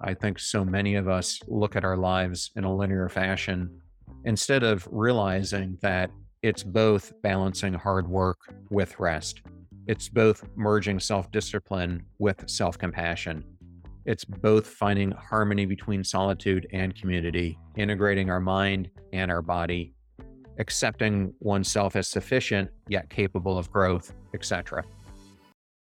I think so many of us look at our lives in a linear fashion instead of realizing that it's both balancing hard work with rest. It's both merging self discipline with self compassion. It's both finding harmony between solitude and community, integrating our mind and our body, accepting oneself as sufficient yet capable of growth, etc.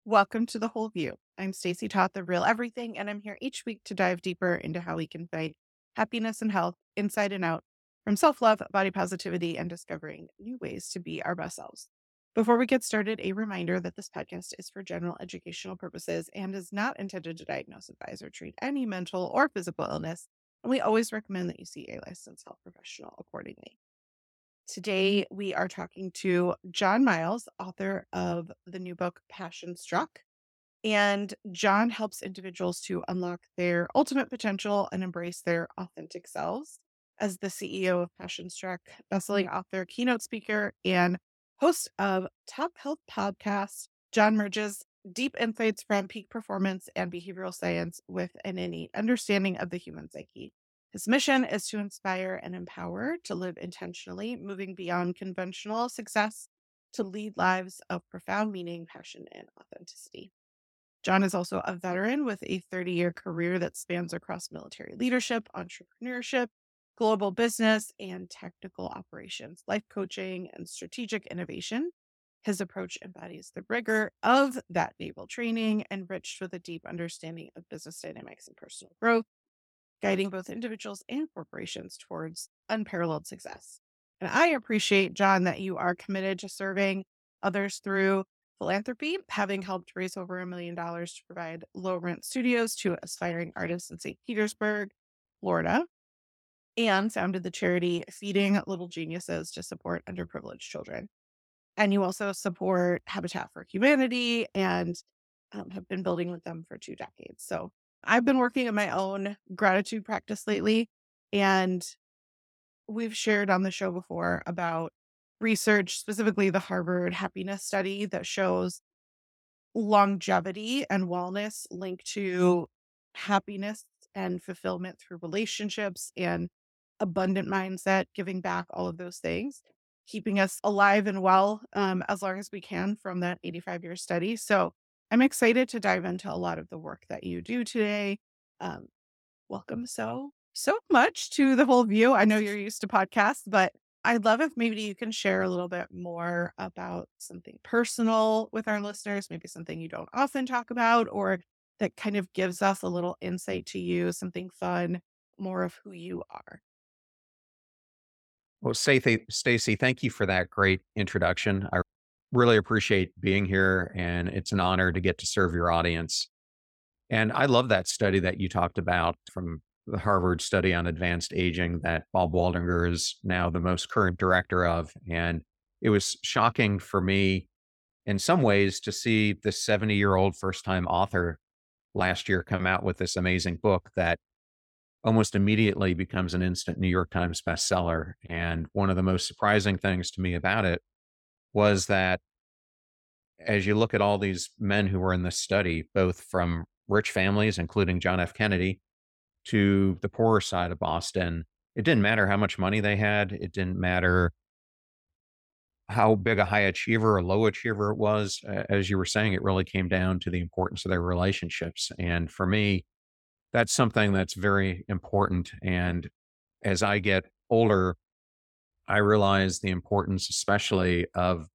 Welcome to the Whole View. I'm Stacy Toth, the real everything, and I'm here each week to dive deeper into how we can find happiness and health inside and out from self love, body positivity, and discovering new ways to be our best selves. Before we get started, a reminder that this podcast is for general educational purposes and is not intended to diagnose, advise, or treat any mental or physical illness. And we always recommend that you see a licensed health professional accordingly. Today, we are talking to John Miles, author of the new book, Passion Struck. And John helps individuals to unlock their ultimate potential and embrace their authentic selves. As the CEO of Passion Struck, bestselling author, keynote speaker, and host of Top Health Podcast, John merges deep insights from peak performance and behavioral science with an innate understanding of the human psyche. His mission is to inspire and empower to live intentionally, moving beyond conventional success to lead lives of profound meaning, passion, and authenticity. John is also a veteran with a 30 year career that spans across military leadership, entrepreneurship, global business, and technical operations, life coaching, and strategic innovation. His approach embodies the rigor of that naval training, enriched with a deep understanding of business dynamics and personal growth guiding both individuals and corporations towards unparalleled success. And I appreciate, John, that you are committed to serving others through philanthropy, having helped raise over a million dollars to provide low rent studios to aspiring artists in St. Petersburg, Florida, and founded the charity Feeding Little Geniuses to support underprivileged children. And you also support Habitat for Humanity and um, have been building with them for two decades. So I've been working on my own gratitude practice lately, and we've shared on the show before about research, specifically the Harvard happiness study that shows longevity and wellness linked to happiness and fulfillment through relationships and abundant mindset, giving back, all of those things, keeping us alive and well um, as long as we can from that 85 year study. So I'm excited to dive into a lot of the work that you do today. Um, welcome so, so much to the whole view. I know you're used to podcasts, but I'd love if maybe you can share a little bit more about something personal with our listeners, maybe something you don't often talk about, or that kind of gives us a little insight to you, something fun, more of who you are. Well, Stacy, thank you for that great introduction. I really appreciate being here, and it's an honor to get to serve your audience. And I love that study that you talked about from the Harvard study on advanced aging that Bob Waldinger is now the most current director of. And it was shocking for me in some ways to see the 70 year old first time author last year come out with this amazing book that almost immediately becomes an instant New York Times bestseller. And one of the most surprising things to me about it was that as you look at all these men who were in this study, both from rich families, including John F. Kennedy, to the poorer side of Boston, it didn't matter how much money they had. It didn't matter how big a high achiever or low achiever it was. As you were saying, it really came down to the importance of their relationships. And for me, that's something that's very important. And as I get older, I realize the importance, especially of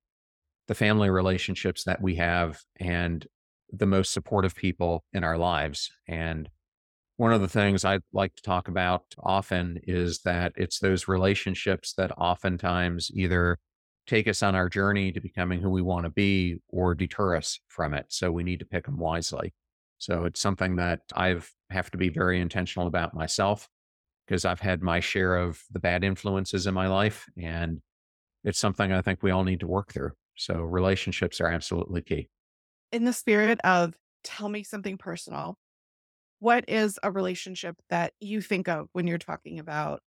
the family relationships that we have and the most supportive people in our lives. And one of the things I like to talk about often is that it's those relationships that oftentimes either take us on our journey to becoming who we want to be or deter us from it. So we need to pick them wisely. So it's something that I've have to be very intentional about myself because I've had my share of the bad influences in my life. And it's something I think we all need to work through. So relationships are absolutely key. In the spirit of tell me something personal, what is a relationship that you think of when you're talking about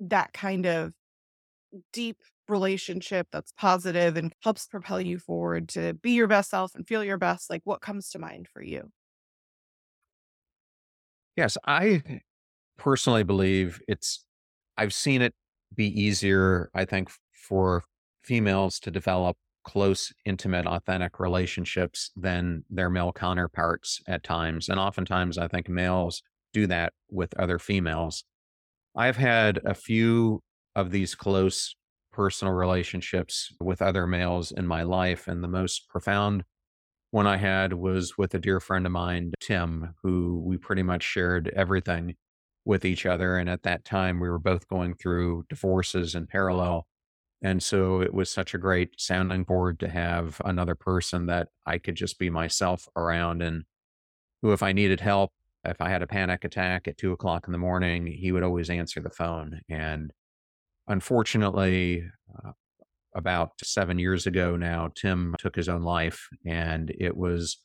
that kind of deep relationship that's positive and helps propel you forward to be your best self and feel your best? Like what comes to mind for you? Yes, I personally believe it's I've seen it be easier, I think, for females to develop close, intimate, authentic relationships than their male counterparts at times. And oftentimes, I think males do that with other females. I've had a few of these close personal relationships with other males in my life, and the most profound one I had was with a dear friend of mine, Tim, who we pretty much shared everything with each other. And at that time, we were both going through divorces in parallel. And so it was such a great sounding board to have another person that I could just be myself around and who, if I needed help, if I had a panic attack at two o'clock in the morning, he would always answer the phone. And unfortunately, uh, about seven years ago now, Tim took his own life. And it was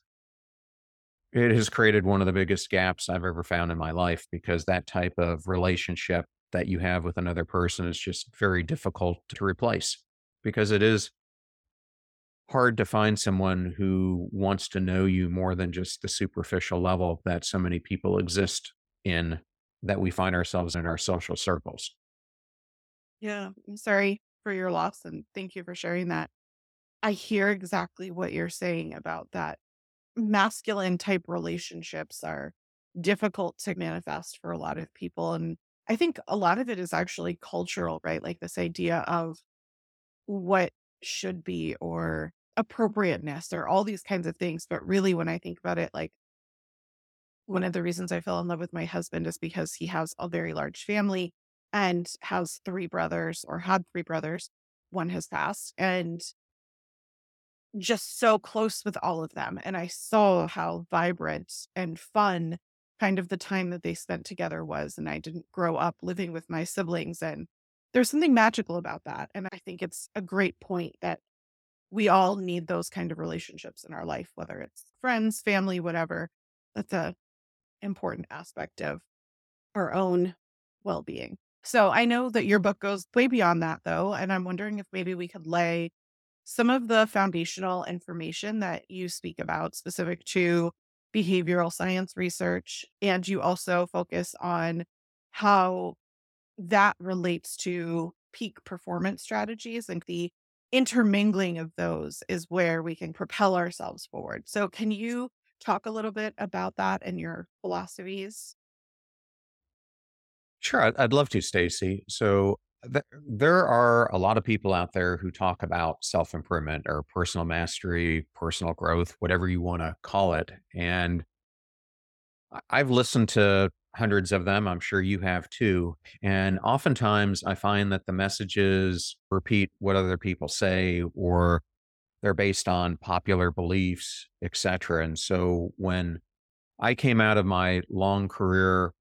it has created one of the biggest gaps I've ever found in my life because that type of relationship that you have with another person is just very difficult to replace because it is hard to find someone who wants to know you more than just the superficial level that so many people exist in that we find ourselves in our social circles. Yeah, I'm sorry for your loss and thank you for sharing that. I hear exactly what you're saying about that. Masculine type relationships are difficult to manifest for a lot of people. And I think a lot of it is actually cultural, right? Like this idea of what should be or appropriateness or all these kinds of things. But really, when I think about it, like one of the reasons I fell in love with my husband is because he has a very large family and has three brothers or had three brothers. One has passed and just so close with all of them. And I saw how vibrant and fun kind of the time that they spent together was. And I didn't grow up living with my siblings. And there's something magical about that. And I think it's a great point that we all need those kind of relationships in our life, whether it's friends, family, whatever. That's a important aspect of our own well being. So I know that your book goes way beyond that, though. And I'm wondering if maybe we could lay some of the foundational information that you speak about specific to behavioral science research. And you also focus on how that relates to peak performance strategies and the intermingling of those is where we can propel ourselves forward. So, can you talk a little bit about that and your philosophies? Sure, I'd, love to, Stacy. So th- there are a lot of people out there who talk about self improvement or personal mastery, personal growth, whatever you want to call it. And I've listened to hundreds of them. I'm sure you have too. And oftentimes I find that the messages repeat what other people say or they're based on popular beliefs, etc. And so when I came out of my long career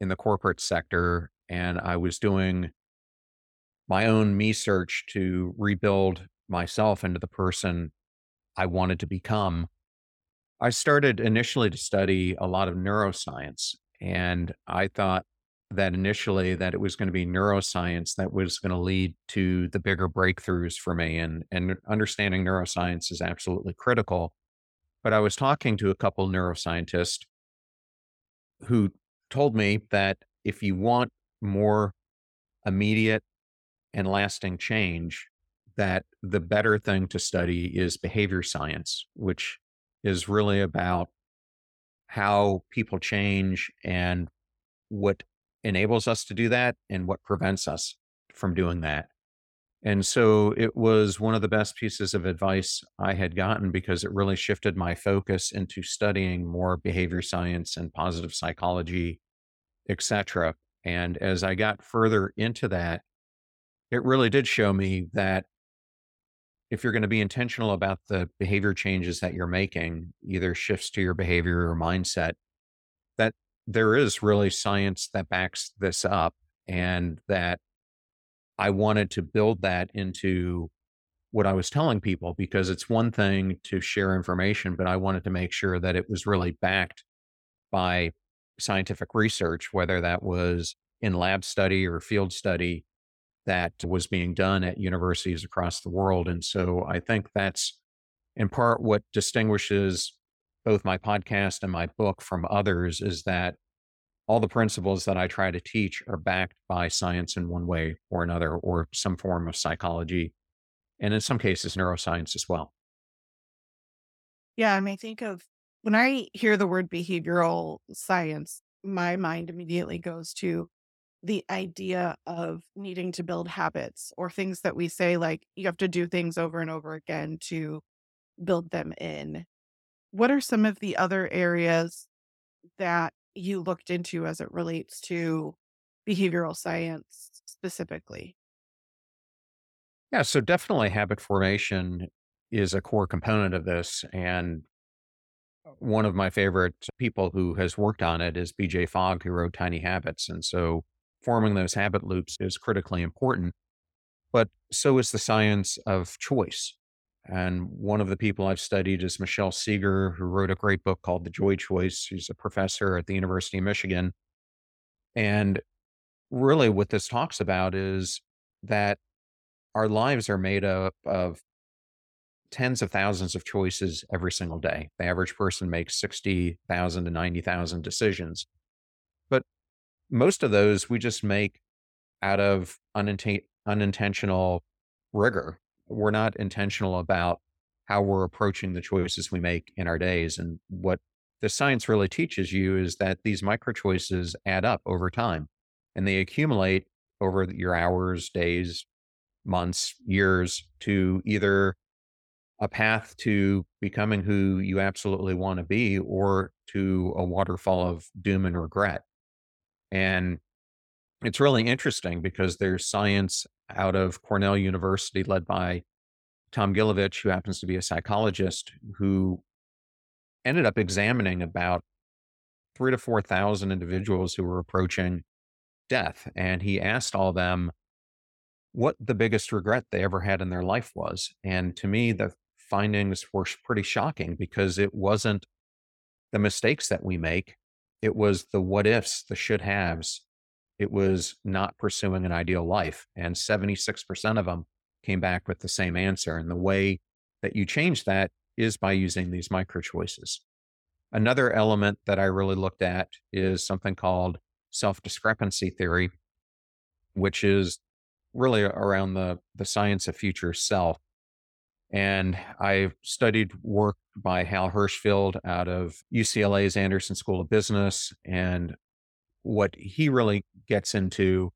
in the corporate sector and I was doing my own me search to rebuild myself into the person I wanted to become, I started initially to study a lot of neuroscience. And I thought that initially that it was going to be neuroscience that was going to lead to the bigger breakthroughs for me. And, and understanding neuroscience is absolutely critical. But I was talking to a couple neuroscientists who told me that if you want more immediate and lasting change, that the better thing to study is behavior science, which is really about how people change and what enables us to do that and what prevents us from doing that. And so it was one of the best pieces of advice I had gotten because it really shifted my focus into studying more behavior science and positive psychology, etc. And as I got further into that, it really did show me that if you're going to be intentional about the behavior changes that you're making, either shifts to your behavior or mindset, that there is really science that backs this up and that I wanted to build that into what I was telling people because it's one thing to share information, but I wanted to make sure that it was really backed by scientific research, whether that was in lab study or field study that was being done at universities across the world. And so I think that's in part what distinguishes both my podcast and my book from others is that all the principles that I try to teach are backed by science in one way or another, or some form of psychology, and in some cases, neuroscience as well. Yeah, I mean, think of when I hear the word behavioral science, my mind immediately goes to the idea of needing to build habits or things that we say, like you have to do things over and over again to build them in. What are some of the other areas that you looked into as it relates to behavioral science specifically? Yeah, so definitely habit formation is a core component of this. And one of my favorite people who has worked on it is BJ Fogg, who wrote Tiny Habits. And so forming those habit loops is critically important. But so is the science of choice. And one of the people I've studied is Michelle Segar, who wrote a great book called The Joy Choice. She's a professor at the University of Michigan. And really, what this talks about is that our lives are made up of tens of thousands of choices every single day. The average person makes 60,000 to 90,000 decisions. Most of those we just make out of uninten- unintentional rigor. We're not intentional about how we're approaching the choices we make in our days. And what the science really teaches you is that these micro choices add up over time and they accumulate over your hours, days, months, years to either a path to becoming who you absolutely want to be or to a waterfall of doom and regret. And it's really interesting because there's science out of Cornell University led by Tom Gilovich, who happens to be a psychologist, who ended up examining about three to 4,000 individuals who were approaching death. And he asked all of them what the biggest regret they ever had in their life was. And to me, the findings were pretty shocking because it wasn't the mistakes that we make. It was the what ifs, the should haves. It was not pursuing an ideal life. And 76% of them came back with the same answer. And the way that you change that is by using these micro choices. Another element that I really looked at is something called self discrepancy theory, which is really around the, the science of future self. And I studied work by Hal Hershfield out of UCLA's Anderson School of Business. And what he really gets into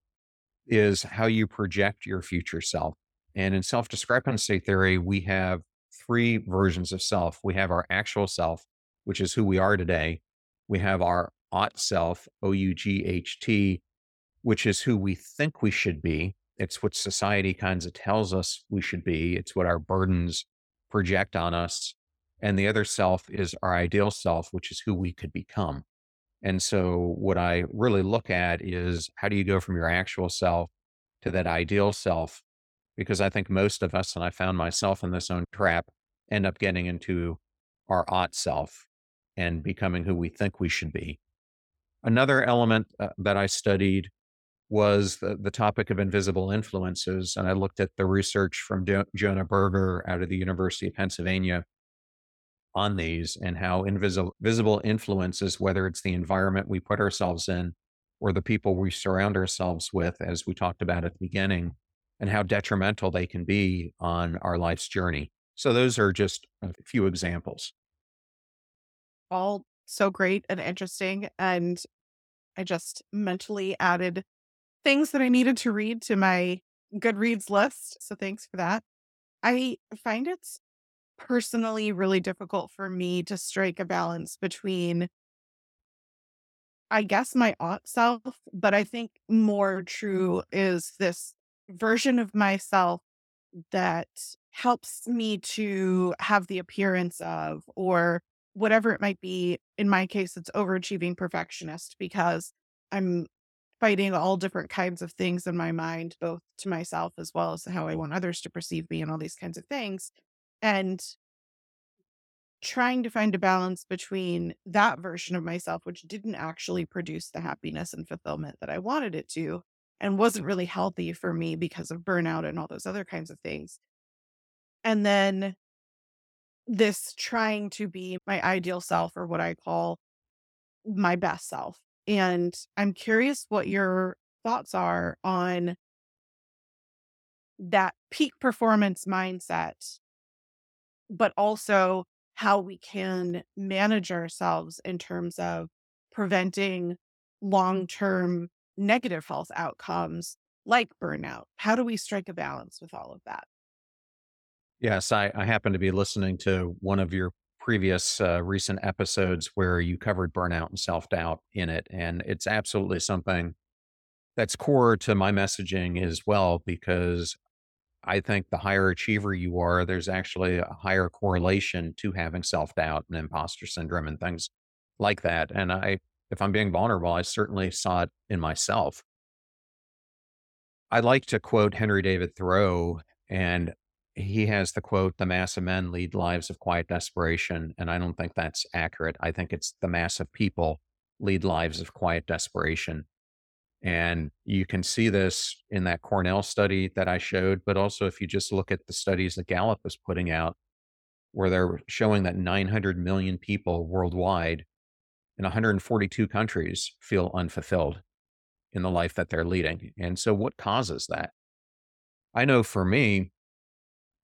is how you project your future self. And in self discrepancy theory, we have three versions of self. We have our actual self, which is who we are today. We have our ought self, O U G H T, which is who we think we should be. It's what society kinds of tells us we should be. It's what our burdens project on us. And the other self is our ideal self, which is who we could become. And so, what I really look at is how do you go from your actual self to that ideal self? Because I think most of us, and I found myself in this own trap, end up getting into our ought self and becoming who we think we should be. Another element uh, that I studied was the, the topic of invisible influences. And I looked at the research from jo- Jonah Berger out of the University of Pennsylvania on these and how invisible visible influences, whether it's the environment we put ourselves in or the people we surround ourselves with, as we talked about at the beginning, and how detrimental they can be on our life's journey. So those are just a few examples. All so great and interesting. And I just mentally added things that I needed to read to my Goodreads list. So thanks for that. I find it's personally really difficult for me to strike a balance between, I guess, my ought self, but I think more true is this version of myself that helps me to have the appearance of, or whatever it might be. In my case, it's overachieving perfectionist because I'm fighting all different kinds of things in my mind, both to myself as well as how I want others to perceive me and all these kinds of things. And trying to find a balance between that version of myself, which didn't actually produce the happiness and fulfillment that I wanted it to, and wasn't really healthy for me because of burnout and all those other kinds of things. And then this trying to be my ideal self or what I call my best self And I'm curious what your thoughts are on that peak performance mindset, but also how we can manage ourselves in terms of preventing long term negative health outcomes like burnout. How do we strike a balance with all of that? Yes, I, I happen to be listening to one of your previous uh, recent episodes where you covered burnout and self doubt in it. And it's absolutely something that's core to my messaging as well, because I think the higher achiever you are, there's actually a higher correlation to having self doubt and imposter syndrome and things like that. And I, if I'm being vulnerable, I certainly saw it in myself. I like to quote Henry David Thoreau, and he has the quote, the mass of men lead lives of quiet desperation. And I don't think that's accurate. I think it's the mass of people lead lives of quiet desperation. And you can see this in that Cornell study that I showed, but also if you just look at the studies that Gallup is putting out, where they're showing that 900 million people worldwide in 142 countries feel unfulfilled in the life that they're leading. And so, what causes that? I know for me,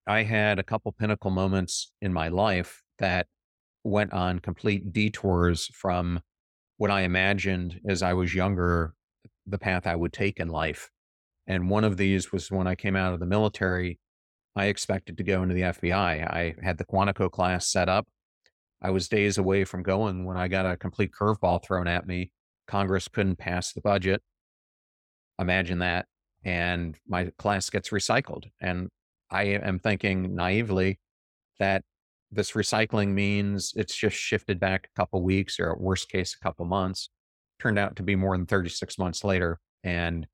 I had a couple pinnacle moments in my life that went on complete detours from what I imagined as I was younger, the path I would take in life. And one of these was when I came out of the military, I expected to go into the FBI. I had the Quantico class set up. I was days away from going when I got a complete curveball thrown at me. Congress couldn't pass the budget. Imagine that. And my class gets recycled. And I am thinking naively that this recycling means it's just shifted back a couple weeks or at worst case a couple months. Turned out to be more than 36 months later. And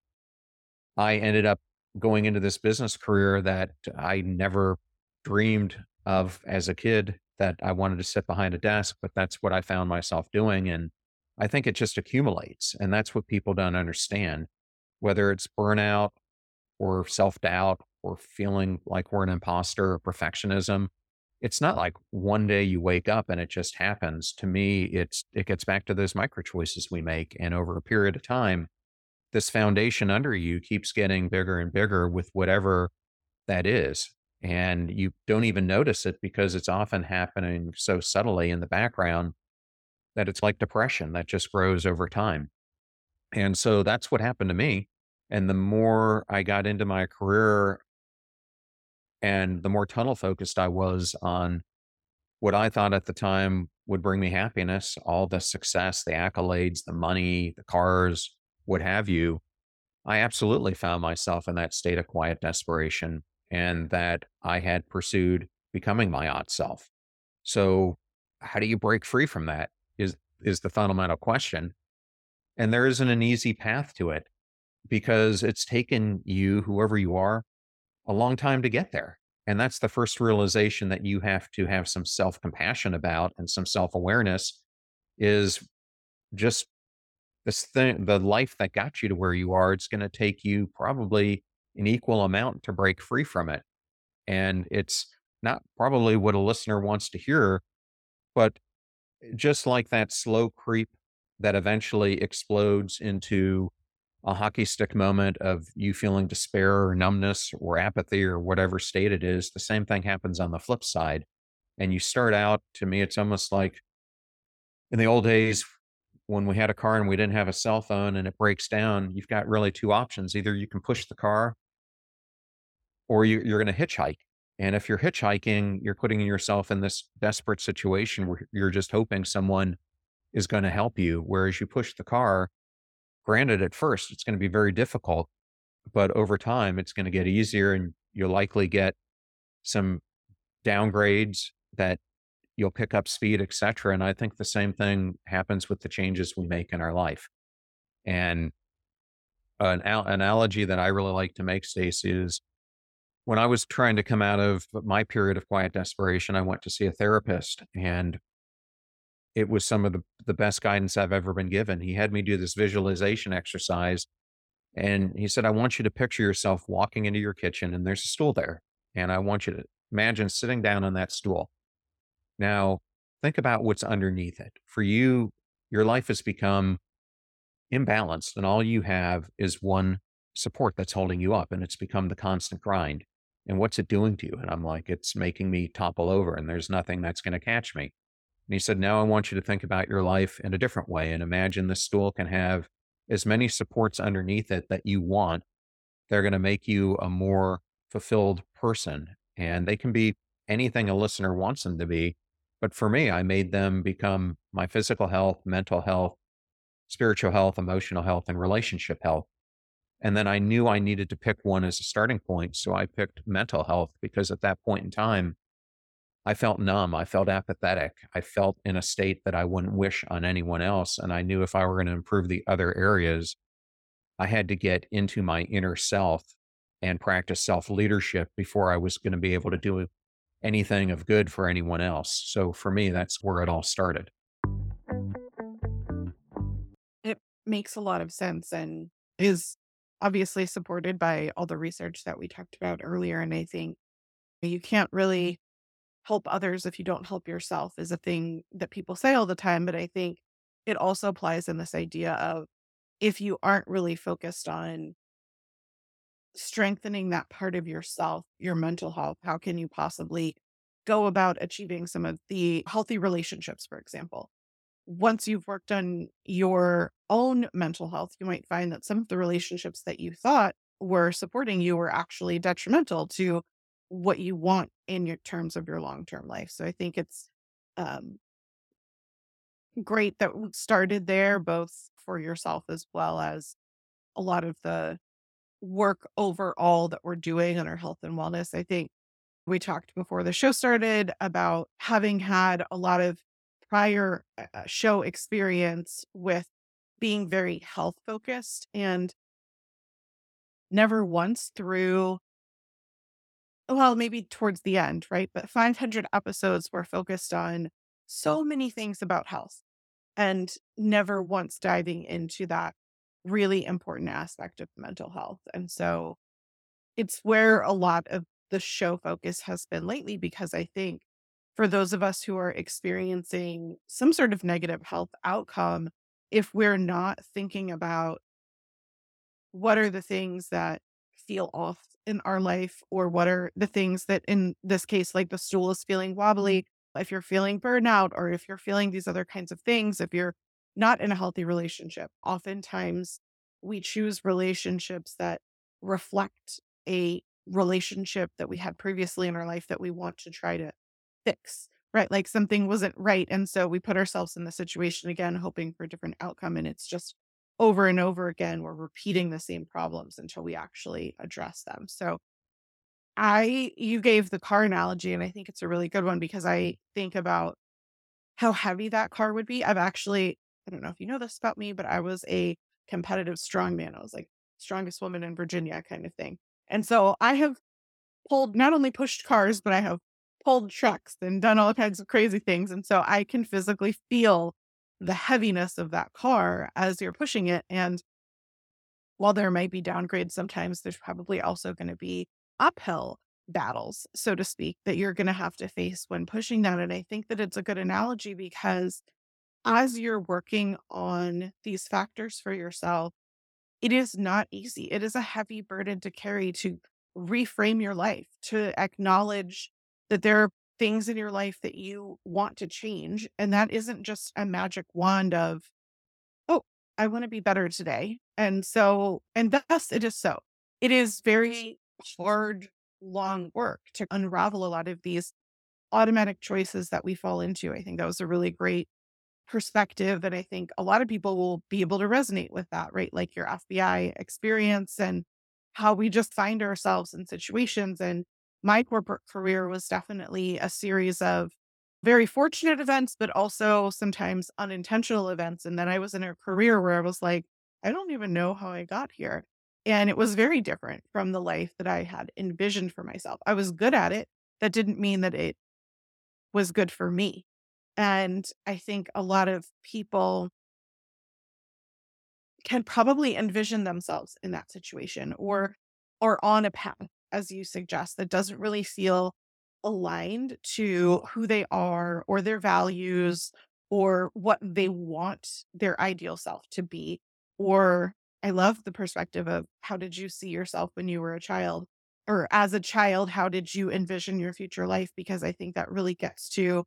I ended up going into this business career that I never dreamed of as a kid that I wanted to sit behind a desk, but that's what I found myself doing. And I think it just accumulates. And that's what people don't understand, whether it's burnout or self doubt or feeling like we're an imposter or perfectionism. It's not like one day you wake up and it just happens. To me, it's it gets back to those micro choices we make. And over a period of time, this foundation under you keeps getting bigger and bigger with whatever that is. And you don't even notice it because it's often happening so subtly in the background that it's like depression that just grows over time. And so that's what happened to me. And the more I got into my career and the more tunnel focused I was on what I thought at the time would bring me happiness, all the success, the accolades, the money, the cars, what have you, I absolutely found myself in that state of quiet desperation and that I had pursued becoming my ought self. So, how do you break free from that? Is is the fundamental question. And there isn't an easy path to it because it's taken you, whoever you are, a long time to get there. And that's the first realization that you have to have some self compassion about and some self awareness is just this thing, the life that got you to where you are. It's going to take you probably an equal amount to break free from it. And it's not probably what a listener wants to hear, but just like that slow creep that eventually explodes into a hockey stick moment of you feeling despair or numbness or apathy or whatever state it is, the same thing happens on the flip side. And you start out, to me, it's almost like in the old days when we had a car and we didn't have a cell phone and it breaks down, you've got really two options. Either you can push the car or you, you're going to hitchhike. And if you're hitchhiking, you're putting yourself in this desperate situation where you're just hoping someone is going to help you. Whereas you push the car, Granted, at first, it's going to be very difficult, but over time, it's going to get easier and you'll likely get some downgrades that you'll pick up speed, et cetera. And I think the same thing happens with the changes we make in our life. And an al- analogy that I really like to make, Stacy, is when I was trying to come out of my period of quiet desperation, I went to see a therapist and it was some of the, the best guidance I've ever been given. He had me do this visualization exercise. And he said, I want you to picture yourself walking into your kitchen and there's a stool there. And I want you to imagine sitting down on that stool. Now, think about what's underneath it. For you, your life has become imbalanced and all you have is one support that's holding you up and it's become the constant grind. And what's it doing to you? And I'm like, it's making me topple over and there's nothing that's going to catch me. And he said, now I want you to think about your life in a different way and imagine the stool can have as many supports underneath it that you want. They're going to make you a more fulfilled person and they can be anything a listener wants them to be. But for me, I made them become my physical health, mental health, spiritual health, emotional health, and relationship health. And then I knew I needed to pick one as a starting point. So I picked mental health because at that point in time, I felt numb. I felt apathetic. I felt in a state that I wouldn't wish on anyone else. And I knew if I were going to improve the other areas, I had to get into my inner self and practice self leadership before I was going to be able to do anything of good for anyone else. So for me, that's where it all started. It makes a lot of sense and is obviously supported by all the research that we talked about earlier. And I think you can't really help others if you don't help yourself is a thing that people say all the time. But I think it also applies in this idea of if you aren't really focused on strengthening that part of yourself, your mental health, how can you possibly go about achieving some of the healthy relationships, for example? Once you've worked on your own mental health, you might find that some of the relationships that you thought were supporting you were actually detrimental to what you want in your terms of your long-term life. So I think it's um, great that we started there, both for yourself as well as a lot of the work overall that we're doing on our health and wellness. I think we talked before the show started about having had a lot of prior uh, uh, show experience with being very health focused and never once through well, maybe towards the end, right? But 500 episodes were focused on so many things about health and never once diving into that really important aspect of mental health. And so it's where a lot of the show focus has been lately, because I think for those of us who are experiencing some sort of negative health outcome, if we're not thinking about what are the things that feel off in our life or what are the things that in this case like the stool is feeling wobbly mm-hmm. if you're feeling burnout or if you're feeling these other kinds of things if you're not in a healthy relationship oftentimes we choose relationships that reflect a relationship that we had previously in our life that we want to try to fix right? Like something wasn't right and so we put ourselves in the situation again hoping for a different outcome and it's just over and over again, we're repeating the same problems until we actually address them. So I you gave the car analogy and I think it's a really good one because I think about how heavy that car would be. I've actually I don't know if you know this about me, but I was a competitive strongman. I was like strongest woman in Virginia kind of thing. And so I have pulled not only pushed cars, but I have pulled trucks and done all kinds of crazy things. And so I can physically feel the heaviness of that car as you're pushing it. And while there might be downgrades, sometimes there's probably also going to be uphill battles, so to speak, that you're going to have to face when pushing that. And I think that it's a good analogy because as you're working on these factors for yourself, it is not easy. It is a heavy burden to carry to reframe your life, to acknowledge that there are things in your life that you want to change. And that isn't just a magic wand of, oh, I want to be better today. And so, and thus it is so. It is very hard, long work to unravel a lot of these automatic choices that we fall into. I think that was a really great perspective. And I think a lot of people will be able to resonate with that, right? Like your FBI experience and how we just find ourselves in situations and my corporate career was definitely a series of very fortunate events, but also sometimes unintentional events. And then I was in a career where I was like, I don't even know how I got here. And it was very different from the life that I had envisioned for myself. I was good at it. That didn't mean that it was good for me. And I think a lot of people can probably envision themselves in that situation or or on a path as you suggest, that doesn't really feel aligned to who they are or their values or what they want their ideal self to be Or I love the perspective of how did you see yourself when you were a child? Or as a child, how did you envision your future life? Because I think that really gets to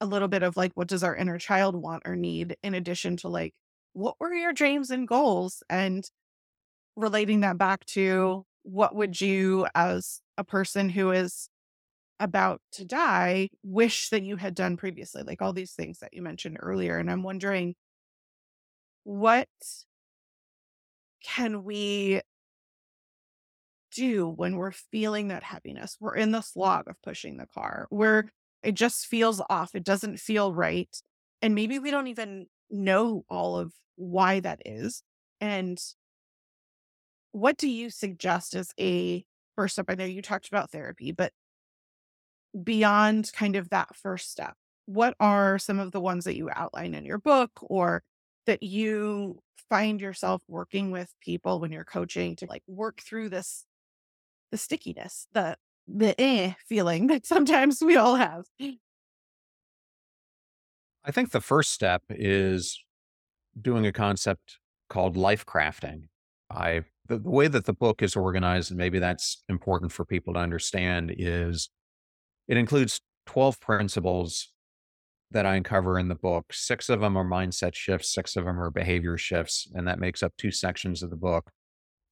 a little bit of like, what does our inner child want or need, in addition to like, what were your dreams and goals? And relating that back to what would you, as a person who is about to die, wish that you had done previously? Like all these things that you mentioned earlier. And I'm wondering, what can we do when we're feeling that heaviness? We're in the slog of pushing the car where it just feels off. It doesn't feel right. And maybe we don't even know all of why that is. And what do you suggest as a first step? I know you talked about therapy, but beyond kind of that first step, what are some of the ones that you outline in your book or that you find yourself working with people when you're coaching to like work through this the stickiness, the the eh feeling that sometimes we all have. I think the first step is doing a concept called life crafting. I the, the way that the book is organized, and maybe that's important for people to understand, is it includes 12 principles that I uncover in the book. Six of them are mindset shifts, six of them are behavior shifts, and that makes up two sections of the book.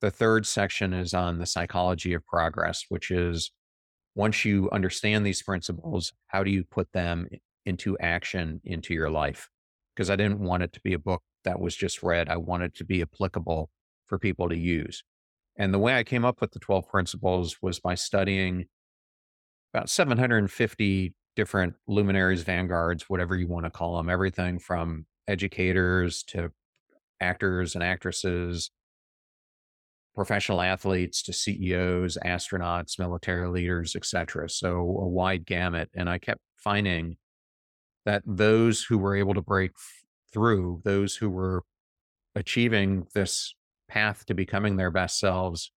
The third section is on the psychology of progress, which is once you understand these principles, how do you put them into action into your life? Because I didn't want it to be a book that was just read. I wanted it to be applicable for people to use. And the way I came up with the 12 principles was by studying about 750 different luminaries, vanguards, whatever you want to call them, everything from educators to actors and actresses, professional athletes to CEOs, astronauts, military leaders, etc. So a wide gamut. And I kept finding that those who were able to break through, those who were achieving this path to becoming their best selves,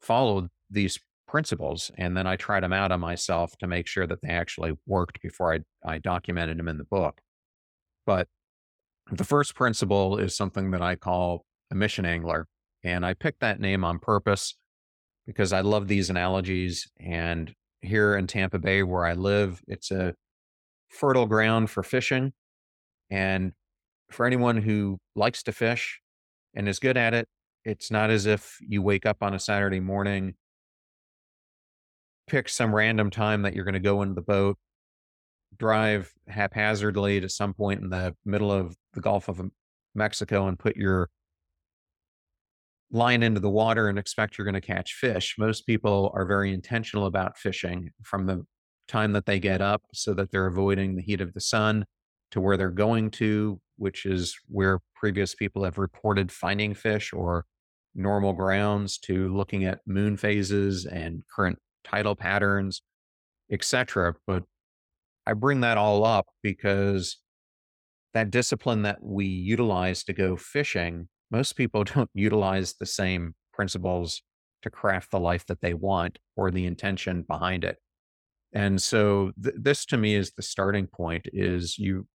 followed these principles. And then I tried them out on myself to make sure that they actually worked before I, I documented them in the book. But the first principle is something that I call a mission angler. And I picked that name on purpose because I love these analogies. And here in Tampa Bay, where I live, it's a fertile ground for fishing. And for anyone who likes to fish and is good at it, it's not as if you wake up on a Saturday morning, pick some random time that you're going to go into the boat, drive haphazardly to some point in the middle of the Gulf of Mexico and put your line into the water and expect you're going to catch fish. Most people are very intentional about fishing from the time that they get up so that they're avoiding the heat of the sun to where they're going to, which is where previous people have reported finding fish or normal grounds to looking at moon phases and current tidal patterns, etc. But I bring that all up because that discipline that we utilize to go fishing, most people don't utilize the same principles to craft the life that they want or the intention behind it. And so th- this to me is the starting point is you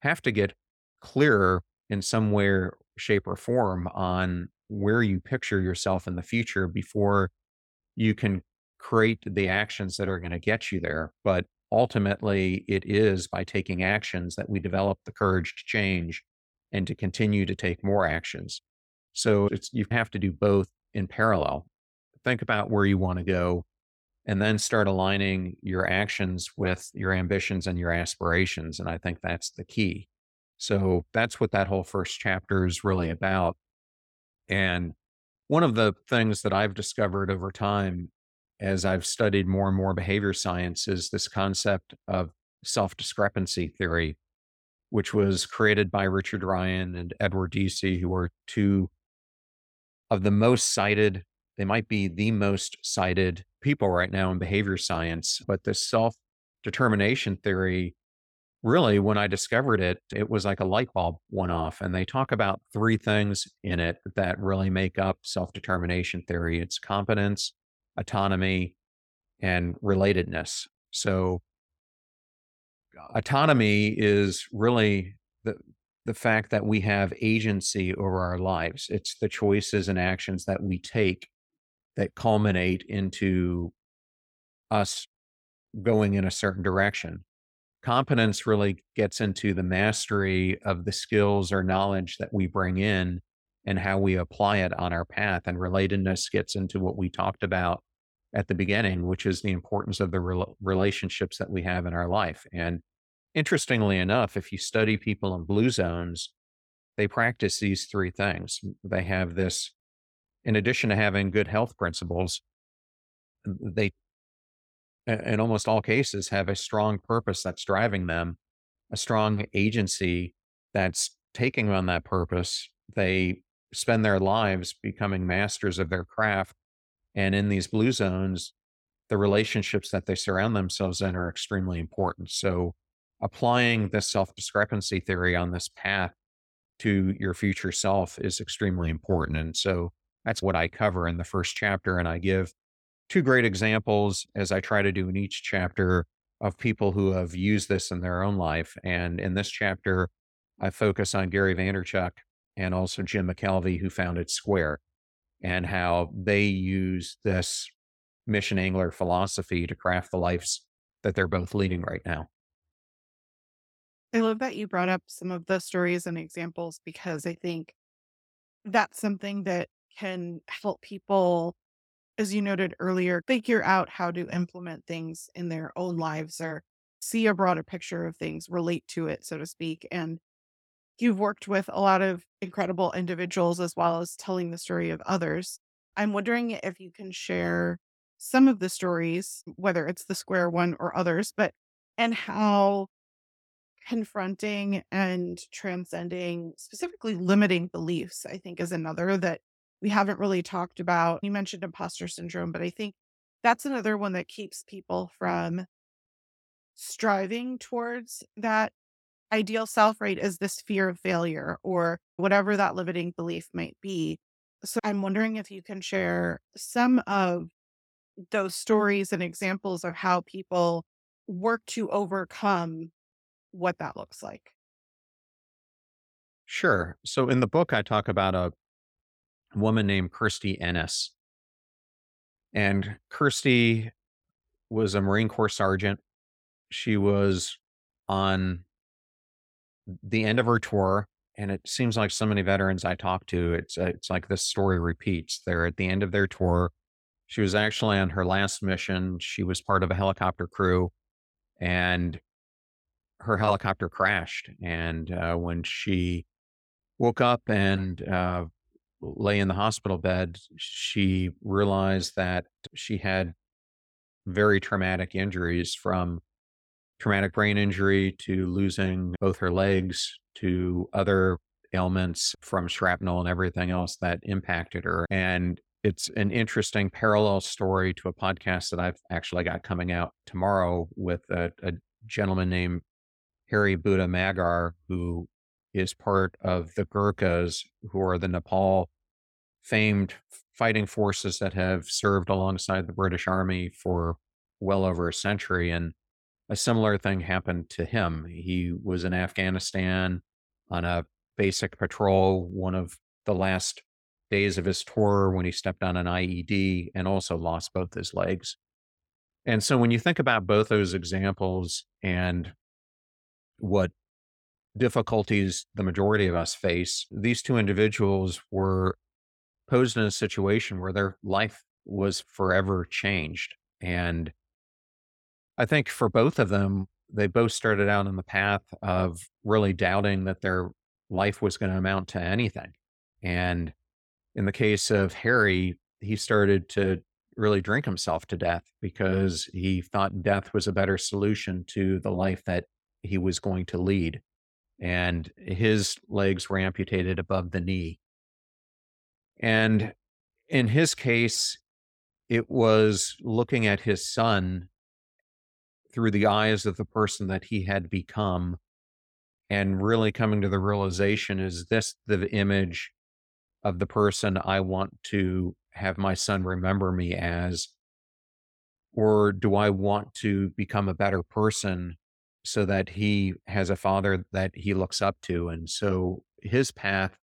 have to get clearer in some way shape or form on where you picture yourself in the future before you can create the actions that are going to get you there. But ultimately, it is by taking actions that we develop the courage to change and to continue to take more actions. So you have to do both in parallel. Think about where you want to go and then start aligning your actions with your ambitions and your aspirations. And I think that's the key. So that's what that whole first chapter is really about. And one of the things that I've discovered over time as I've studied more and more behavior science is this concept of self discrepancy theory, which was created by Richard Ryan and Edward Deci, who are two of the most cited, they might be the most cited people right now in behavior science. But this self determination theory really, when I discovered it, it was like a light bulb went off. And they talk about three things in it that really make up self determination theory it's competence, autonomy, and relatedness. So, autonomy is really the, the fact that we have agency over our lives. It's the choices and actions that we take that culminate into us going in a certain direction. Competence really gets into the mastery of the skills or knowledge that we bring in and how we apply it on our path. And relatedness gets into what we talked about at the beginning, which is the importance of the rel relationships that we have in our life. And interestingly enough, if you study people in blue zones, they practice these three things. They have this, in addition to having good health principles, they, in almost all cases, have a strong purpose that's driving them, a strong agency that's taking on that purpose. They spend their lives becoming masters of their craft. And in these blue zones, the relationships that they surround themselves in are extremely important. So, applying this self discrepancy theory on this path to your future self is extremely important. And so, that's what I cover in the first chapter. And I give two great examples, as I try to do in each chapter, of people who have used this in their own life. And in this chapter, I focus on Gary Vaynerchuk and also Jim McKelvey, who founded Square, and how they use this mission angler philosophy to craft the lives that they're both leading right now. I love that you brought up some of the stories and examples because I think that's something that can help people, as you noted earlier, figure out how to implement things in their own lives or see a broader picture of things, relate to it, so to speak. And You've worked with a lot of incredible individuals as well as telling the story of others. I'm wondering if you can share some of the stories, whether it's the square one or others, but and how confronting and transcending, specifically limiting beliefs, I think is another that we haven't really talked about. You mentioned imposter syndrome, but I think that's another one that keeps people from striving towards that ideal self right is this fear of failure or whatever that limiting belief might be. So I'm wondering if you can share some of those stories and examples of how people work to overcome what that looks like. Sure. So in the book, I talk about a woman named Kirstie Ennis. And Kirstie was a Marine Corps sergeant. She was on the end of her tour, and it seems like so many veterans I talk to, it's uh, it's like this story repeats. They're at the end of their tour. She was actually on her last mission. She was part of a helicopter crew, and her helicopter crashed. And uh, when she woke up and uh, lay in the hospital bed, she realized that she had very traumatic injuries from traumatic brain injury to losing both her legs to other ailments from shrapnel and everything else that impacted her. And it's an interesting parallel story to a podcast that I've actually got coming out tomorrow with a, a gentleman named Hari Budha Magar, who is part of the Gurkhas, who are the Nepal famed fighting forces that have served alongside the British Army for well over a century. And a similar thing happened to him. He was in Afghanistan on a basic patrol, one of the last days of his tour when he stepped on an IED and also lost both his legs. And so when you think about both those examples and what difficulties the majority of us face, these two individuals were posed in a situation where their life was forever changed. And I think for both of them, they both started out on the path of really doubting that their life was going to amount to anything. And in the case of Hari, he started to really drink himself to death because he thought death was a better solution to the life that he was going to lead. And his legs were amputated above the knee. And in his case, it was looking at his son through the eyes of the person that he had become and really coming to the realization is this the image of the person I want to have my son remember me as? Or do I want to become a better person so that he has a father that he looks up to. And so his path,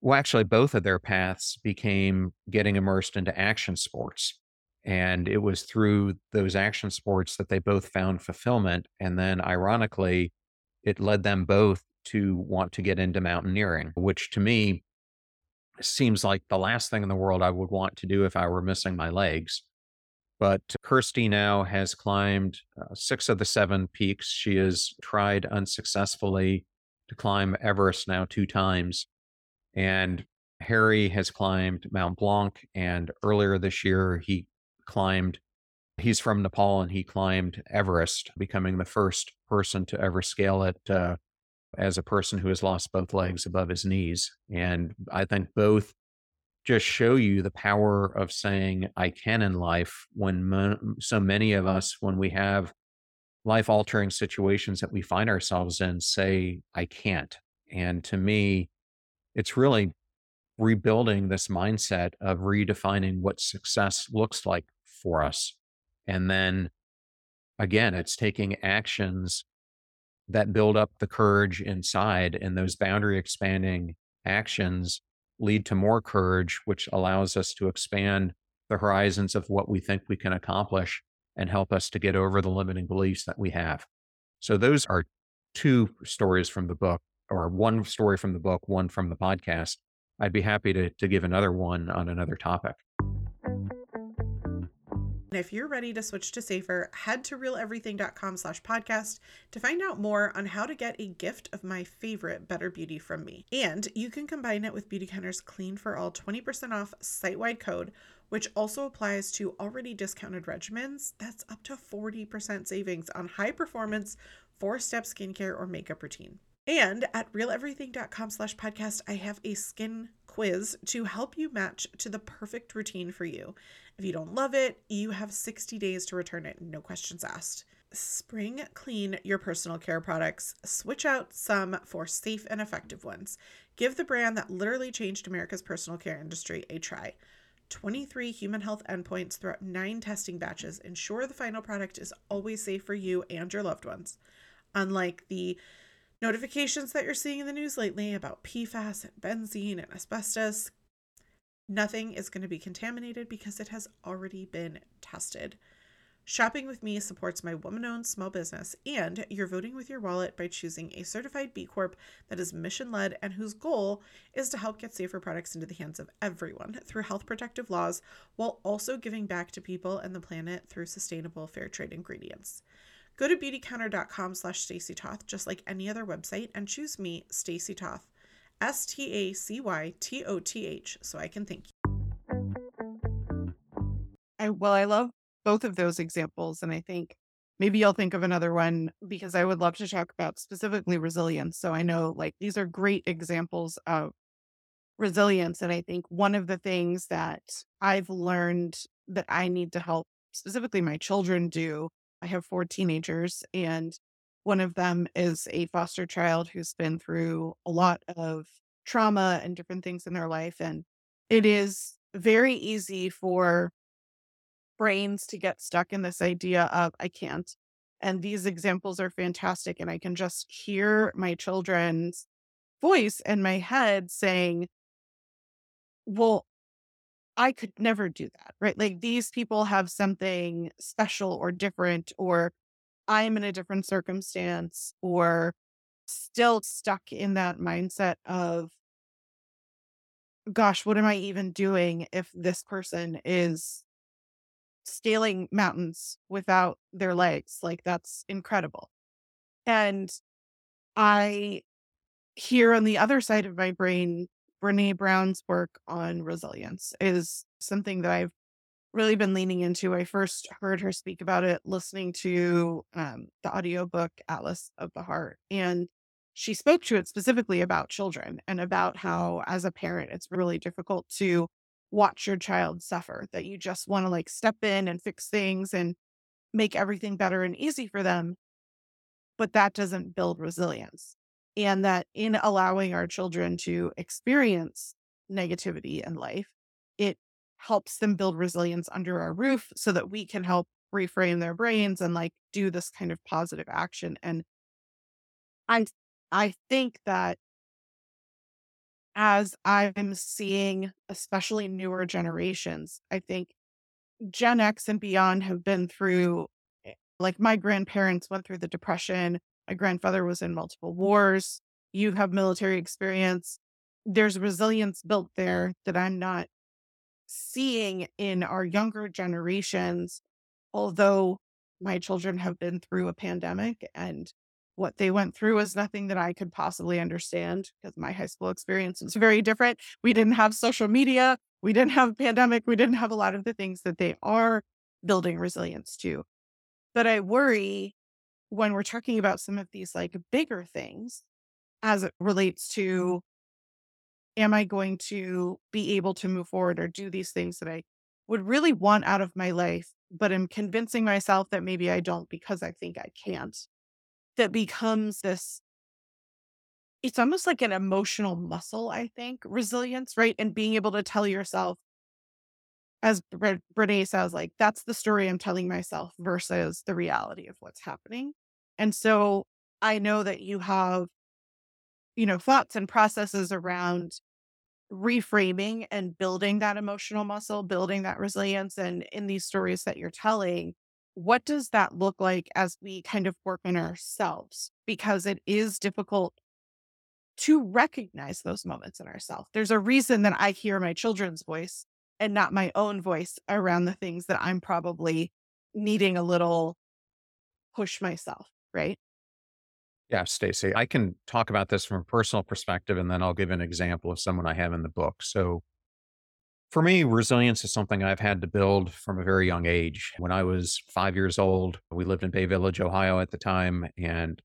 well, actually, both of their paths became getting immersed into action sports. And it was through those action sports that they both found fulfillment. And then, ironically, it led them both to want to get into mountaineering, which to me seems like the last thing in the world I would want to do if I were missing my legs. But Kirstie now has climbed uh, six of the seven peaks. She has tried unsuccessfully to climb Everest now two times. And Hari has climbed Mount Blanc. And earlier this year, he climbed, he's from Nepal and he climbed Everest, becoming the first person to ever scale it uh, as a person who has lost both legs above his knees. And I think both just show you the power of saying I can in life when mo- so many of us, when we have life altering situations that we find ourselves in, say, I can't. And to me, it's really rebuilding this mindset of redefining what success looks like for us. And then again, it's taking actions that build up the courage inside and those boundary expanding actions lead to more courage, which allows us to expand the horizons of what we think we can accomplish and help us to get over the limiting beliefs that we have. So, those are two stories from the book, or one story from the book, one from the podcast. I'd be happy to, to give another one on another topic. If you're ready to switch to safer, head to realeverything.com slash podcast to find out more on how to get a gift of my favorite Better Beauty from me. And you can combine it with Beauty Beautycounter's Clean for All 20% off site-wide code, which also applies to already discounted regimens. That's up to 40% savings on high performance four-step skincare or makeup routine. And at realeverything.com slash podcast, I have a skin quiz to help you match to the perfect routine for you. If you don't love it, you have 60 days to return it, no questions asked. Spring clean your personal care products. Switch out some for safe and effective ones. Give the brand that literally changed America's personal care industry a try. 23 human health endpoints throughout nine testing batches ensure the final product is always safe for you and your loved ones. Unlike the notifications that you're seeing in the news lately about PFAS and benzene and asbestos, Nothing is going to be contaminated because it has already been tested. Shopping with me supports my woman owned small business, and you're voting with your wallet by choosing a certified B Corp that is mission led and whose goal is to help get safer products into the hands of everyone through health protective laws while also giving back to people and the planet through sustainable fair trade ingredients. Go to beautycounter.com slash Stacy Toth, just like any other website, and choose me, Stacy Toth. S T A C Y T O T H, so I can thank you. I well, I love both of those examples, and I think maybe you'll think of another one because I would love to talk about specifically resilience. So I know like these are great examples of resilience, and I think one of the things that I've learned that I need to help specifically my children do. I have four teenagers, and one of them is a foster child who's been through a lot of trauma and different things in their life. And it is very easy for brains to get stuck in this idea of, I can't. And these examples are fantastic. And I can just hear my children's voice in my head saying, Well, I could never do that, right? Like these people have something special or different, or I'm in a different circumstance or still stuck in that mindset of, gosh, what am I even doing if this person is scaling mountains without their legs? Like, that's incredible. And I hear on the other side of my brain, Brene Brown's work on resilience is something that I've really been leaning into. I first heard her speak about it listening to um, the audiobook Atlas of the Heart. And she spoke to it specifically about children and about how, as a parent, it's really difficult to watch your child suffer, that you just want to like step in and fix things and make everything better and easy for them. But that doesn't build resilience. And that in allowing our children to experience negativity in life, it helps them build resilience under our roof so that we can help reframe their brains and like do this kind of positive action. And I I think that as I'm seeing especially newer generations, I think Gen X and beyond have been through eh, like my grandparents went through the depression. My grandfather was in multiple wars. You have military experience. There's resilience built there that I'm not seeing in our younger generations, although my children have been through a pandemic and what they went through is nothing that I could possibly understand because my high school experience was very different. We didn't have social media, we didn't have a pandemic, we didn't have a lot of the things that they are building resilience to. But I worry when we're talking about some of these like bigger things as it relates mm-hmm. to am I going to be able to move forward or do these things that I would really want out of my life, but am convincing myself that maybe I don't because I think I can't. That becomes this, it's almost like an emotional muscle, I think, resilience, right? And being able to tell yourself, as Bre- Brene says, like, that's the story I'm telling myself versus the reality of what's happening. And so I know that you have, you know, thoughts and processes around reframing and building that emotional muscle, building that resilience. And in these stories that you're telling, what does that look like as we kind of work on ourselves? Because it is difficult to recognize those moments in ourselves. There's a reason that I hear my children's voice and not my own voice around the things that I'm probably needing a little push myself, right? Yeah, Stacy, I can talk about this from a personal perspective and then I'll give an example of someone I have in the book. So, for me, resilience is something I've had to build from a very young age. When I was five years old, we lived in Bay Village, Ohio at the time, and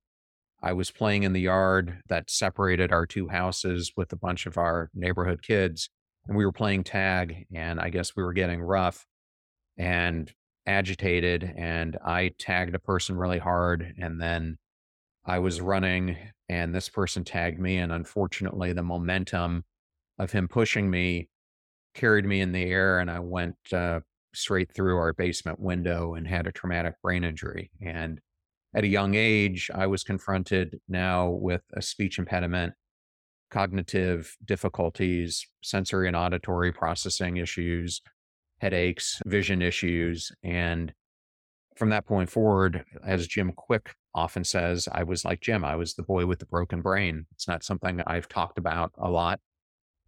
I was playing in the yard that separated our two houses with a bunch of our neighborhood kids. And we were playing tag, and I guess we were getting rough and agitated. And I tagged a person really hard. And then I was running, and this person tagged me. And unfortunately, the momentum of him pushing me carried me in the air and I went uh, straight through our basement window and had a traumatic brain injury. And at a young age, I was confronted now with a speech impediment, cognitive difficulties, sensory and auditory processing issues, headaches, vision issues. And from that point forward, as Jim Kwik often says, I was like Jim, I was the boy with the broken brain. It's not something I've talked about a lot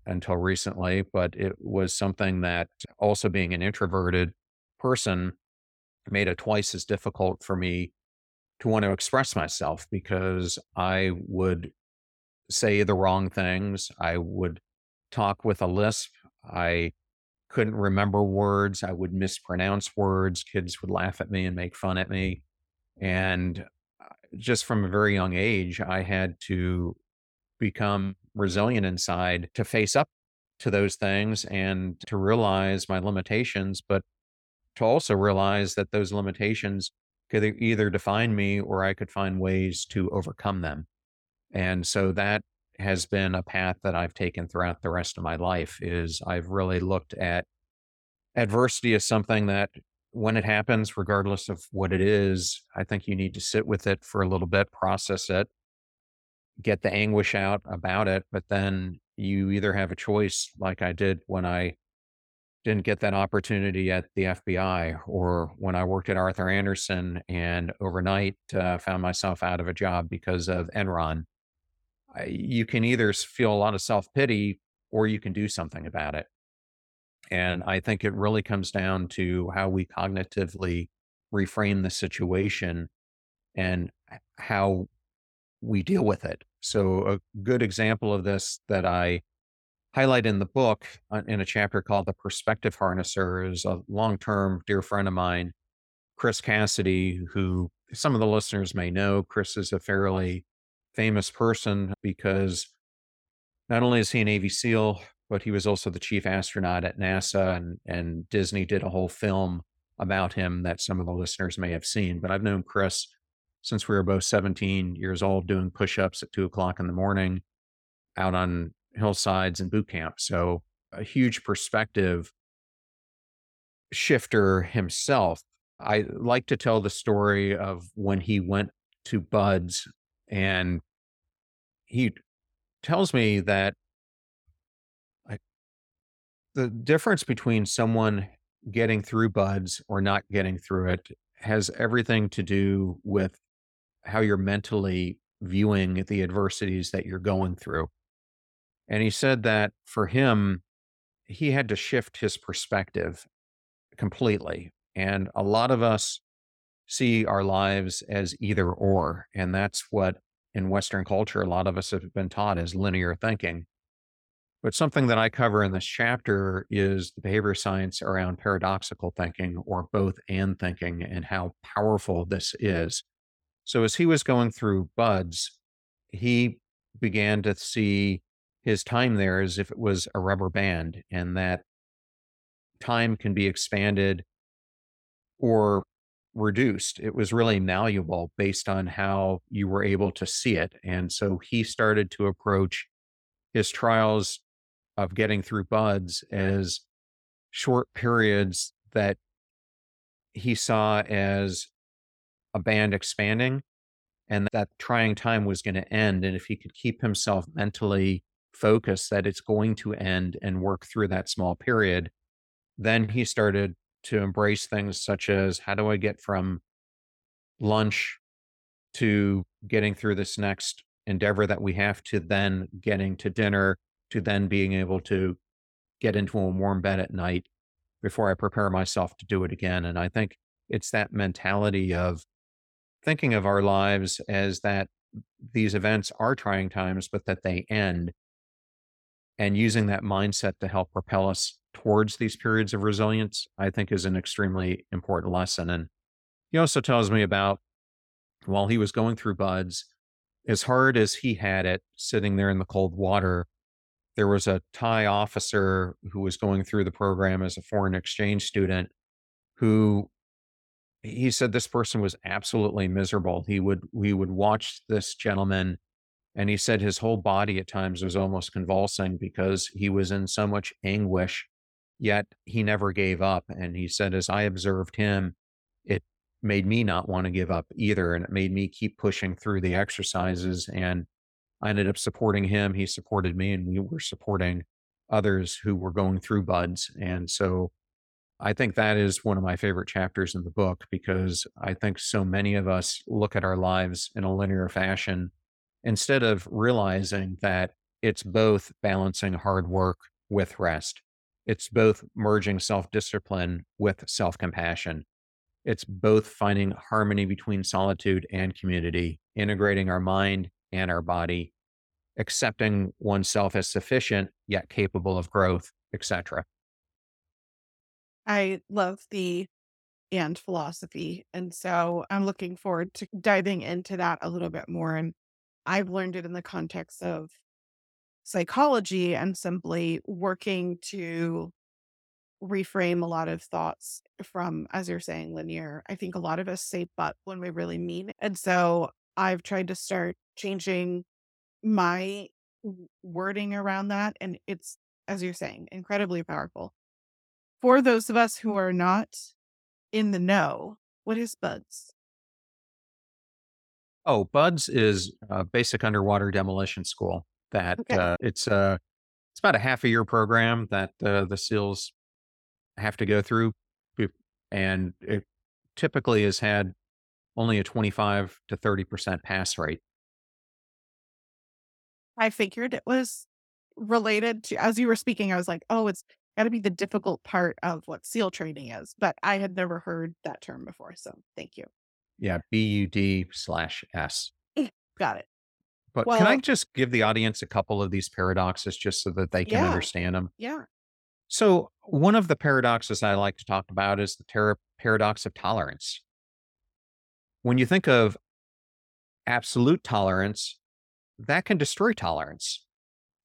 until recently, but it was something that also being an introverted person made it twice as difficult for me to want to express myself because I would say the wrong things. I would talk with a lisp. I couldn't remember words. I would mispronounce words. Kids would laugh at me and make fun at me. And uh, just from a very young age, I had to become resilient inside to face up to those things and to realize my limitations, but to also realize that those limitations could either define me or I could find ways to overcome them. And so that has been a path that I've taken throughout the rest of my life is I've really looked at adversity as something that when it happens, regardless of what it is, I think you need to sit with it for a little bit, process it, get the anguish out about it, but then you either have a choice, like I did when I didn't get that opportunity at the FBI, or when I worked at Arthur Andersen and overnight uh, found myself out of a job because of Enron. You can either feel a lot of self pity or you can do something about it. And I think it really comes down to how we cognitively reframe the situation and how we deal with it. So, a good example of this that I highlight in the book uh, in a chapter called The Perspective Harnesser is a long term dear friend of mine, Chris Cassidy, who some of the listeners may know. Chris is a fairly famous person because not only is he a Navy SEAL, but he was also the chief astronaut at NASA, and, and Disney did a whole film about him that some of the listeners may have seen. But I've known Chris since we were both 17 years old doing push ups at two o'clock in the morning out on hillsides and boot camp. So a huge perspective shifter himself. I like to tell the story of when he went to BUD/S and he tells me that I, the difference between someone getting through BUD/S or not getting through it has everything to do with how you're mentally viewing the adversities that you're going through. And he said that for him, he had to shift his perspective completely. And a lot of us see our lives as either or. And that's what in Western culture, a lot of us have been taught as linear thinking. But something that I cover in this chapter is the behavior science around paradoxical thinking or both and thinking and how powerful this is. So as he was going through BUD/S, he began to see his time there as if it was a rubber band and that time can be expanded or reduced. It was really malleable based on how you were able to see it. And so he started to approach his trials of getting through BUD/S as short periods that he saw as a band expanding and that trying time was going to end. And if he could keep himself mentally focused that it's going to end and work through that small period, then he started to embrace things such as how do I get from lunch to getting through this next endeavor that we have to then getting to dinner to then being able to get into a warm bed at night before I prepare myself to do it again. And I think it's that mentality of thinking of our lives as that these events are trying times, but that they end and using that mindset to help propel us towards these periods of resilience, I think is an extremely important lesson. And he also tells me about while he was going through BUD/S, as hard as he had it sitting there in the cold water, there was a Thai officer who was going through the program as a foreign exchange student who he said this person was absolutely miserable. He would we would watch this gentleman and he said his whole body at times was almost convulsing because he was in so much anguish, yet he never gave up. And he said, as I observed him, it made me not want to give up either. And it made me keep pushing through the exercises. And I ended up supporting him. He supported me, and we were supporting others who were going through BUD/S. And so I think that is one of my favorite chapters in the book because I think so many of us look at our lives in a linear fashion instead of realizing that it's both balancing hard work with rest. It's both merging self discipline with self compassion. It's both finding harmony between solitude and community, integrating our mind and our body, accepting oneself as sufficient yet capable of growth, etc. I love the and philosophy. And so I'm looking forward to diving into that a little bit more and I've learned it in the context of psychology and simply working to reframe a lot of thoughts from, as you're saying, linear. I think a lot of us say but when we really mean. it. And so I've tried to start changing my wording around that. And it's, as you're saying, incredibly powerful. For those of us who mm. are not in the know, what is BUD/S? Oh, BUD/S is a basic underwater demolition school that Okay. uh, it's a it's about a half a year program that uh, the SEALs have to go through, and it typically has had only a 25 to 30 percent pass rate. I figured it was related to as you were speaking, I was like, "Oh, it's gotta be the difficult part of what SEAL training is," but I had never heard that term before, so thank you. Yeah, B U D slash S. Got it. But can I just give the audience a couple of these paradoxes just so that they can yeah, understand them? yeah. So, one of the paradoxes I like to talk about is the ter- paradox of tolerance. When you think of absolute tolerance, that can destroy tolerance.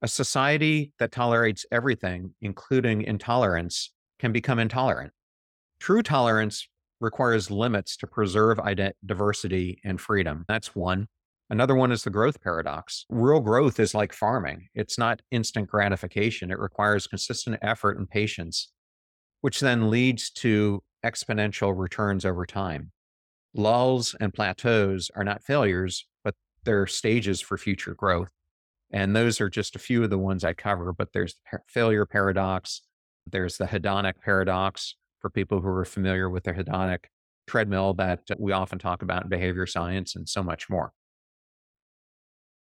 A society that tolerates everything, including intolerance, can become intolerant. True tolerance requires limits to preserve ide- diversity and freedom. That's one. Another one is the growth paradox. Real growth is like farming, it's not instant gratification. It requires consistent effort and patience, which then leads to exponential returns over time. Lulls and plateaus are not failures, but they're stages for future growth. And those are just a few of the ones I cover, but there's the failure paradox. There's the hedonic paradox for people who are familiar with the hedonic treadmill that we often talk about in behavior science and so much more.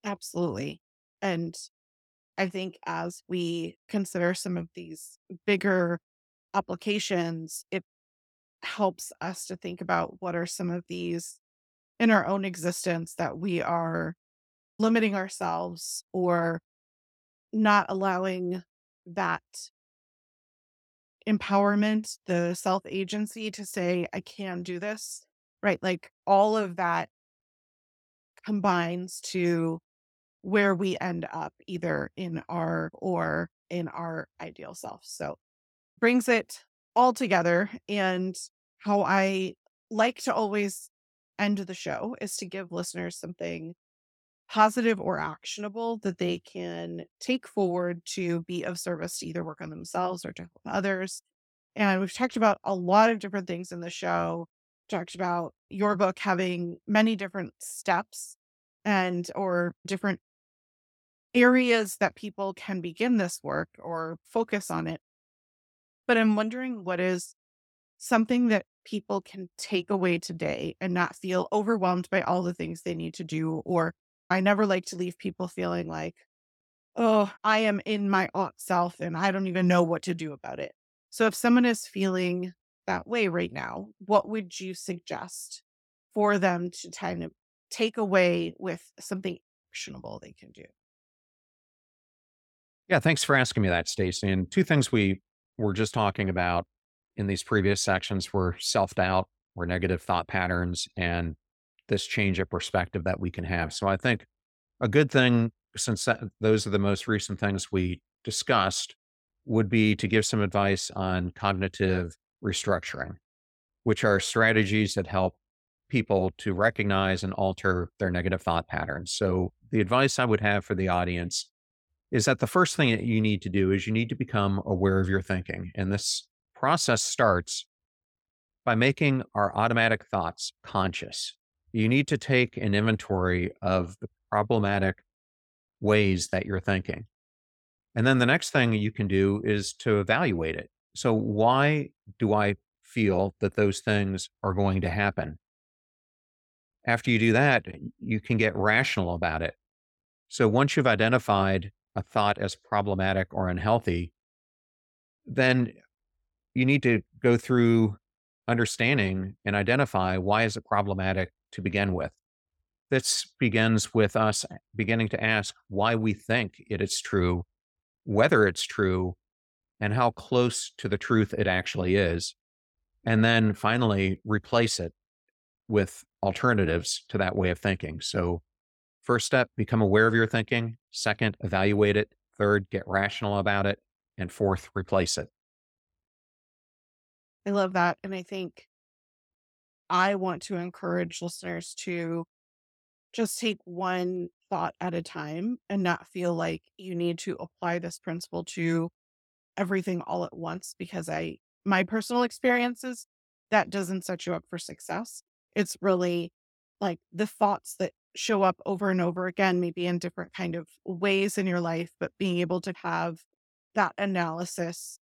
Absolutely. And I think as we consider some of these bigger applications, it helps us to think about what are some of these in our own existence that we are limiting ourselves or not allowing that empowerment, the self agency to say, I can do this, right? Like all of that combines to where we end up either in our or in our ideal self. So brings it all together. And how I like to always end the show is to give listeners something positive or actionable that they can take forward to be of service to either work on themselves or to help others. And we've talked about a lot of different things in the show. Talked about your book having many different steps and or different areas that people can begin this work or focus on it. But I'm wondering what is something that people can take away today and not feel overwhelmed by all the things they need to do or I never like to leave people feeling like, oh, I am in my ought self and I don't even know what to do about it. So if someone is feeling that way right now, what would you suggest for them to kind of take away with something actionable they can do? Yeah, thanks for asking me that, Stacy. And two things we were just talking about in these previous sections were self doubt, or negative thought patterns, and this change of perspective that we can have. So I think a good thing, since that, those are the most recent things we discussed, would be to give some advice on cognitive restructuring, which are strategies that help people to recognize and alter their negative thought patterns. So the advice I would have for the audience is that the first thing that you need to do is you need to become aware of your thinking. And this process starts by making our automatic thoughts conscious you need to take an inventory of the problematic ways that you're thinking. And then the next thing you can do is to evaluate it. So, why do I feel that those things are going to happen? After you do that, you can get rational about it. So, once you've identified a thought as problematic or unhealthy, then you need to go through understanding and identify why is it problematic to begin with. This begins with us beginning to ask why we think it is true, whether it's true, and how close to the truth it actually is. And then finally, replace it with alternatives to that way of thinking. So, first step, become aware of your thinking. Second, evaluate it. Third, get rational about it. And fourth, replace it. I love that. And I think I want to encourage listeners to just take one thought at a time and not feel like you need to apply this principle to everything all at once because I my personal experiences that doesn't set you up for success. It's really like the thoughts that show up over and over again maybe in different kind of ways in your life but being able to have that analysis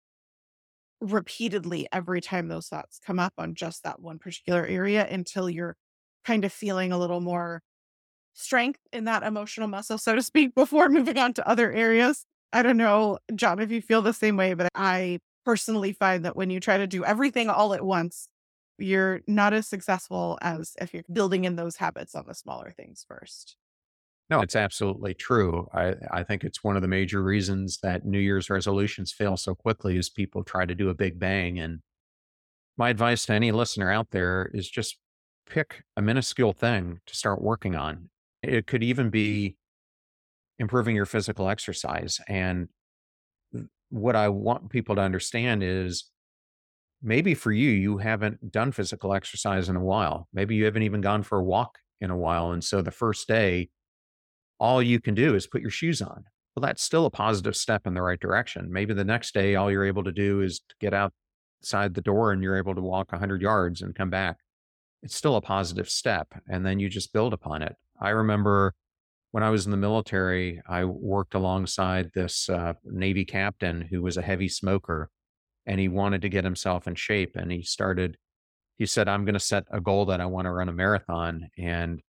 repeatedly every time those thoughts come up on just that one particular area until you're kind of feeling a little more strength in that emotional muscle, so to speak, before moving on to other areas. I don't know, John, if you feel the same way, but I personally find that when you try to do everything all at once, you're not as successful as if you're building in those habits on the smaller things first. No, it's absolutely true. I, I think it's one of the major reasons that New Year's resolutions fail so quickly is people try to do a big bang. And my advice to any listener out there is just pick a minuscule thing to start working on. It could even be improving your physical exercise. And what I want people to understand is maybe for you, you haven't done physical exercise in a while. Maybe you haven't even gone for a walk in a while. And so the first day, all you can do is put your shoes on. Well, that's still a positive step in the right direction. Maybe the next day, all you're able to do is get outside the door and you're able to walk 100 yards and come back, it's still a positive step. And then you just build upon it. I remember when I was in the military, I worked alongside this uh, Navy captain who was a heavy smoker and he wanted to get himself in shape. And he started, he said, I'm going to set a goal that I want to run a marathon. And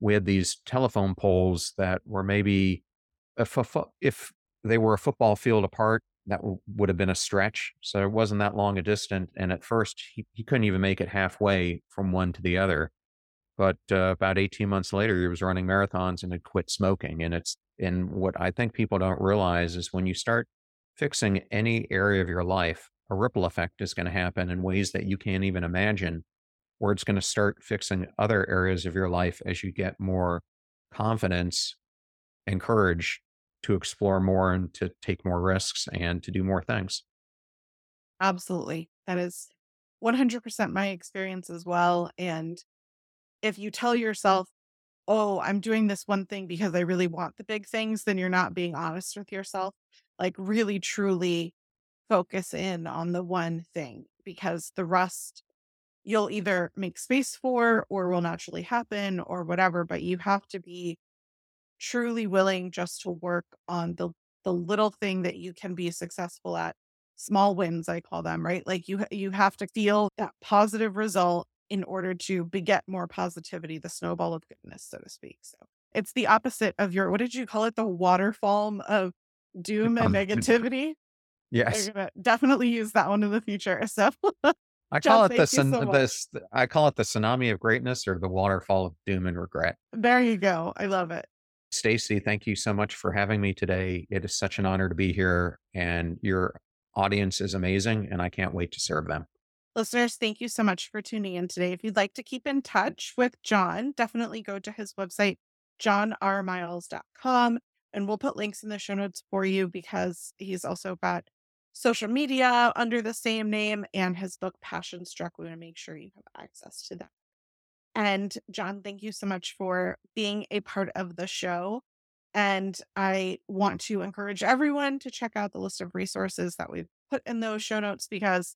we had these telephone poles that were maybe, if, if they were a football field apart, that w- would have been a stretch. So it wasn't that long a distance. And at first, he, he couldn't even make it halfway from one to the other. But uh, about 18 months later, he was running marathons and had quit smoking. And it's, and what I think people don't realize is when you start fixing any area of your life, a ripple effect is going to happen in ways that you can't even imagine, where it's going to start fixing other areas of your life as you get more confidence and courage to explore more and to take more risks and to do more things. Absolutely. That is 100% my experience as well. And if you tell yourself, oh, I'm doing this one thing because I really want the big things, then you're not being honest with yourself. Like, really, truly focus in on the one thing because the rest you'll either make space for or will naturally happen or whatever. But you have to be truly willing just to work on the the little thing that you can be successful at small wins i call them right like you you have to feel that positive result in order to beget more positivity the snowball of goodness so to speak so it's the opposite of your what did you call it the waterfall of doom and negativity yes. i'm gonna definitely use that one in the future so I call it the, so this, I call it the tsunami of greatness or the waterfall of doom and regret. there you go i love it Stacy, thank you so much for having me today. It is such an honor to be here, and your audience is amazing, and I can't wait to serve them. Listeners, thank you so much for tuning in today. If you'd like to keep in touch with John, definitely go to his website, johnrmiles.com, and we'll put links in the show notes for you because he's also got social media under the same name and his book, Passion Struck. We want to make sure you have access to that. And John, thank you so much for being a part of the show. And I want to encourage everyone to check out the list of resources that we've put in those show notes because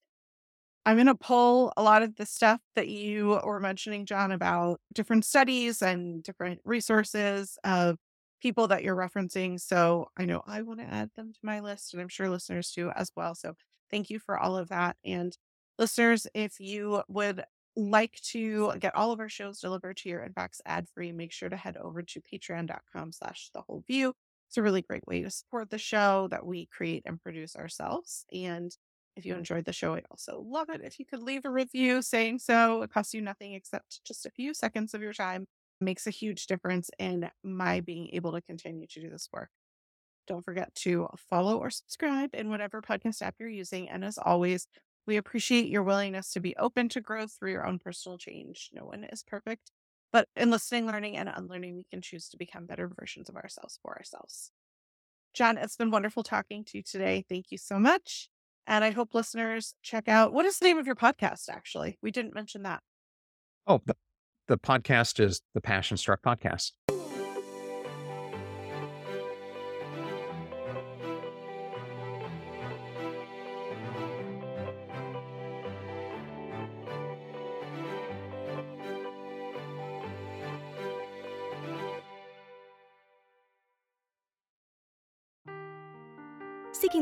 I'm going to pull a lot of the stuff that you were mentioning, John, about different studies and different resources of people that you're referencing. So I know I want to add them to my list, and I'm sure listeners do as well. So thank you for all of that. And listeners, if you would like to get all of our shows delivered to your inbox ad free, make sure to head over to patreon.com slash the whole view. It's a really great way to support the show that we create and produce ourselves. And if you enjoyed the show, I'd also love it if you could leave a review saying so. It costs you nothing except just a few seconds of your time. Makes a huge difference in my being able to continue to do this work. Don't forget to follow or subscribe in whatever podcast app you're using. And as always, we appreciate your willingness to be open to growth through your own personal change. No one is perfect, but in listening, learning, and unlearning, we can choose to become better versions of ourselves for ourselves. John, it's been wonderful talking to you today. Thank you so much. And I hope listeners check out what is the name of your podcast, actually? We didn't mention that. Oh, the, podcast is the Passion Struck Podcast.